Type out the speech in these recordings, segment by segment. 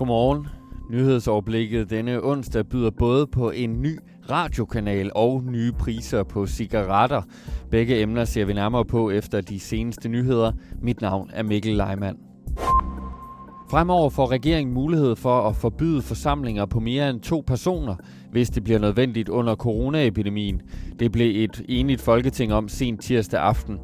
Godmorgen. Nyhedsoverblikket denne onsdag byder både på en ny radiokanal og nye priser på cigaretter. Begge emner ser vi nærmere på efter de seneste nyheder. Mit navn er Mikkel Leimann. Fremover får regeringen mulighed for at forbyde forsamlinger på mere end to personer, hvis det bliver nødvendigt under coronaepidemien. Det blev et enigt folketing om sent tirsdag aften.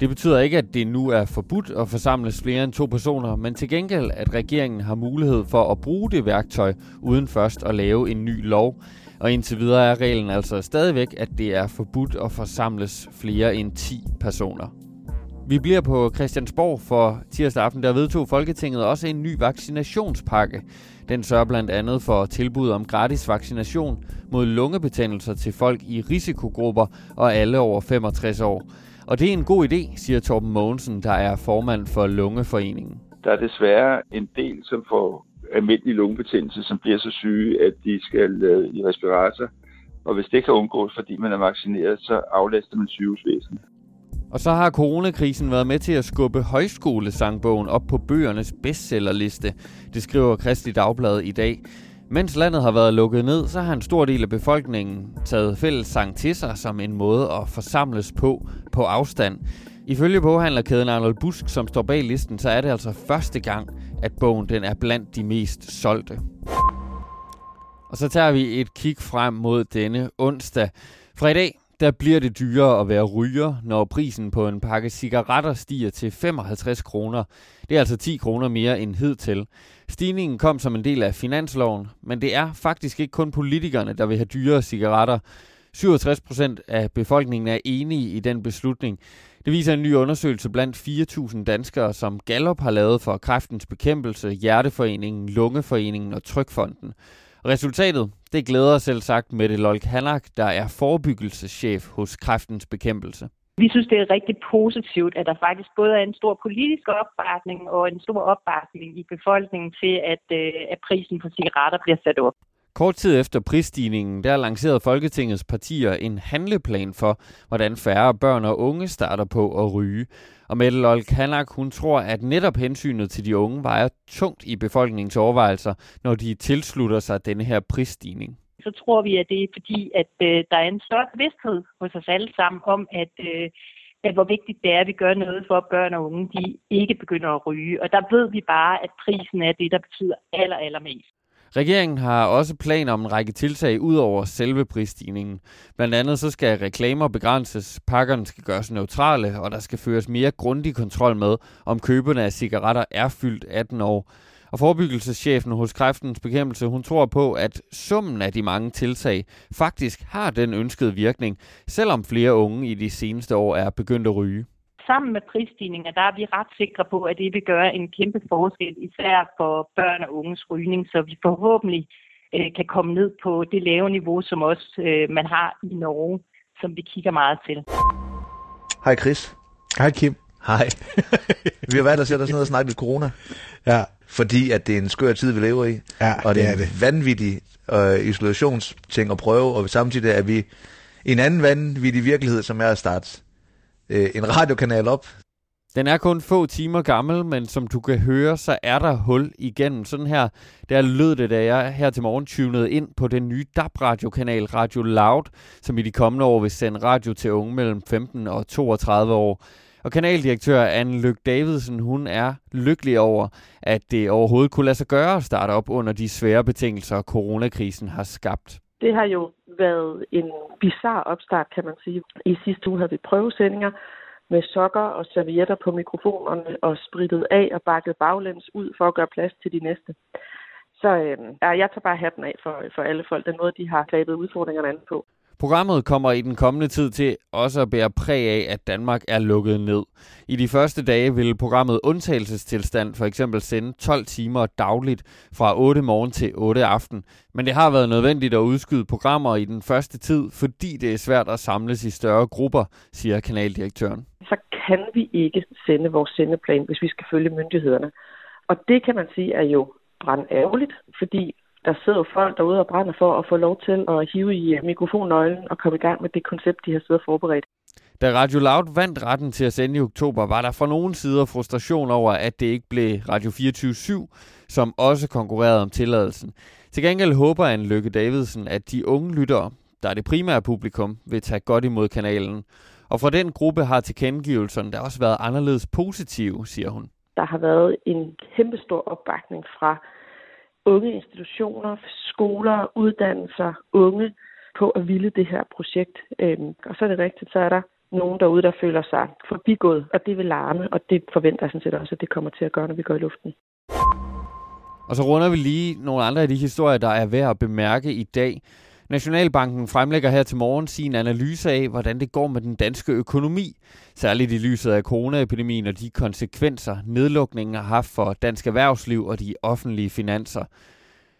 Det betyder ikke, at det nu er forbudt at forsamles flere end to personer, men til gengæld, at regeringen har mulighed for at bruge det værktøj, uden først at lave en ny lov. Og indtil videre er reglen altså stadigvæk, at det er forbudt at forsamles flere end 10 personer. Vi bliver på Christiansborg for tirsdag aften. Der vedtog Folketinget også en ny vaccinationspakke. Den sørger blandt andet for tilbud om gratis vaccination mod lungebetændelser til folk i risikogrupper og alle over 65 år. Og det er en god idé, siger Torben Mogensen, der er formand for Lungeforeningen. Der er desværre en del, som får almindelig lungebetændelse, som bliver så syge, at de skal i respirator. Og hvis det kan undgås, fordi man er vaccineret, så aflaster man sygehusvæsenet. Og så har coronakrisen været med til at skubbe højskolesangbogen op på bøgernes bestsellerliste. Det skriver Kristi Dagblad i dag. Mens landet har været lukket ned, så har en stor del af befolkningen taget fælles sang til sig som en måde at forsamles på på afstand. Ifølge boghandlerkæden Arnold Busk, som står bag listen, så er det altså første gang, at bogen den er blandt de mest solgte. Og så tager vi et kig frem mod denne onsdag. Fra i dag, der bliver det dyrere at være ryger, når prisen på en pakke cigaretter stiger til 55 kroner. Det er altså 10 kroner mere end hidtil. Stigningen kom som en del af finansloven, men det er faktisk ikke kun politikerne, der vil have dyrere cigaretter. 67 procent af befolkningen er enige i den beslutning. Det viser en ny undersøgelse blandt 4.000 danskere, som Gallup har lavet for Kræftens Bekæmpelse, Hjerteforeningen, Lungeforeningen og Trykfonden. Resultatet, det glæder selv sagt Mette Lolk Hanak, der er forebyggelseschef hos Kræftens Bekæmpelse. Vi synes, det er rigtig positivt, at der faktisk både er en stor politisk opbakning og en stor opbakning i befolkningen til, at, øh, at prisen på cigaretter bliver sat op. Kort tid efter prisstigningen, der lancerede Folketingets partier en handleplan for, hvordan færre børn og unge starter på at ryge. Og Mette Lol Kanak, hun tror, at netop hensynet til de unge vejer tungt i befolkningens overvejelser, når de tilslutter sig denne her prisstigning. Så tror vi, at det er fordi, at øh, der er en større bevidsthed hos os alle sammen om, at, øh, at hvor vigtigt det er, at vi gør noget for, at børn og unge de ikke begynder at ryge. Og der ved vi bare, at prisen er det, der betyder aller, allermest. Regeringen har også planer om en række tiltag ud over selve prisstigningen. Blandt andet så skal reklamer begrænses, pakkerne skal gøres neutrale, og der skal føres mere grundig kontrol med, om køberne af cigaretter er fyldt 18 år. Og forebyggelseschefen hos Kræftens Bekæmpelse, hun tror på, at summen af de mange tiltag faktisk har den ønskede virkning, selvom flere unge i de seneste år er begyndt at ryge sammen med prisstigninger, der er vi ret sikre på, at det vil gøre en kæmpe forskel, især for børn og unges rygning, så vi forhåbentlig øh, kan komme ned på det lave niveau, som også øh, man har i Norge, som vi kigger meget til. Hej Chris. Hej Kim. Hej. vi har været der sætter sådan noget og snakket lidt corona. Ja. Fordi at det er en skør tid, vi lever i. Ja, og det, det er er en vanvittig øh, isolationsting at prøve, og samtidig er vi i en anden vanvittig virkelighed, som er at starte øh, en radiokanal op. Den er kun få timer gammel, men som du kan høre, så er der hul igennem. Sådan her, der lød det, da jeg her til morgen tunede ind på den nye DAB-radiokanal Radio Loud, som i de kommende år vil sende radio til unge mellem 15 og 32 år. Og kanaldirektør Anne Lyk Davidsen, hun er lykkelig over, at det overhovedet kunne lade sig gøre at starte op under de svære betingelser, coronakrisen har skabt. Det har jo været en bizar opstart, kan man sige. I sidste uge havde vi prøvesendinger med sokker og servietter på mikrofonerne og spritet af og bakket baglæns ud for at gøre plads til de næste. Så øh, jeg tager bare hatten af for, for alle folk, den måde, de har grebet udfordringerne an på. Programmet kommer i den kommende tid til også at bære præg af, at Danmark er lukket ned. I de første dage vil programmet undtagelsestilstand for eksempel sende 12 timer dagligt fra 8 morgen til 8 aften. Men det har været nødvendigt at udskyde programmer i den første tid, fordi det er svært at samles i større grupper, siger kanaldirektøren. Så kan vi ikke sende vores sendeplan, hvis vi skal følge myndighederne. Og det kan man sige er jo ærgerligt, fordi der sidder jo folk derude og brænder for at få lov til at hive i mikrofonnøglen og komme i gang med det koncept, de har siddet forberedt. Da Radio Loud vandt retten til at sende i oktober, var der fra nogle sider frustration over, at det ikke blev Radio 24 som også konkurrerede om tilladelsen. Til gengæld håber en Lykke Davidsen, at de unge lyttere, der er det primære publikum, vil tage godt imod kanalen. Og fra den gruppe har tilkendegivelserne der også været anderledes positive, siger hun. Der har været en kæmpe stor opbakning fra unge institutioner, skoler, uddannelser, unge på at ville det her projekt. Øhm, og så er det rigtigt, så er der nogen derude, der føler sig forbigået, og det vil larme, og det forventer jeg sådan set også, at det kommer til at gøre, når vi går i luften. Og så runder vi lige nogle andre af de historier, der er værd at bemærke i dag. Nationalbanken fremlægger her til morgen sin analyse af, hvordan det går med den danske økonomi, særligt i lyset af coronaepidemien og de konsekvenser, nedlukningen har haft for dansk erhvervsliv og de offentlige finanser.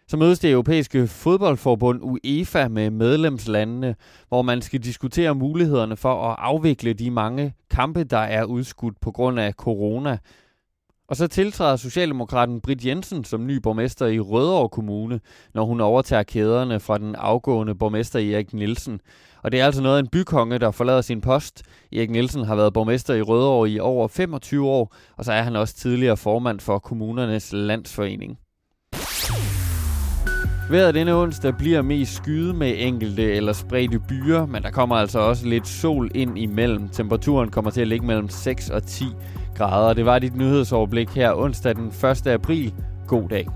Så mødes det europæiske fodboldforbund UEFA med medlemslandene, hvor man skal diskutere mulighederne for at afvikle de mange kampe, der er udskudt på grund af corona. Og så tiltræder Socialdemokraten Britt Jensen som ny borgmester i Rødovre Kommune, når hun overtager kæderne fra den afgående borgmester Erik Nielsen. Og det er altså noget af en bykonge, der forlader sin post. Erik Nielsen har været borgmester i Rødovre i over 25 år, og så er han også tidligere formand for kommunernes landsforening. Vejret denne onsdag bliver mest skyde med enkelte eller spredte byer, men der kommer altså også lidt sol ind imellem. Temperaturen kommer til at ligge mellem 6 og 10 grader. Det var dit nyhedsoverblik her onsdag den 1. april. God dag.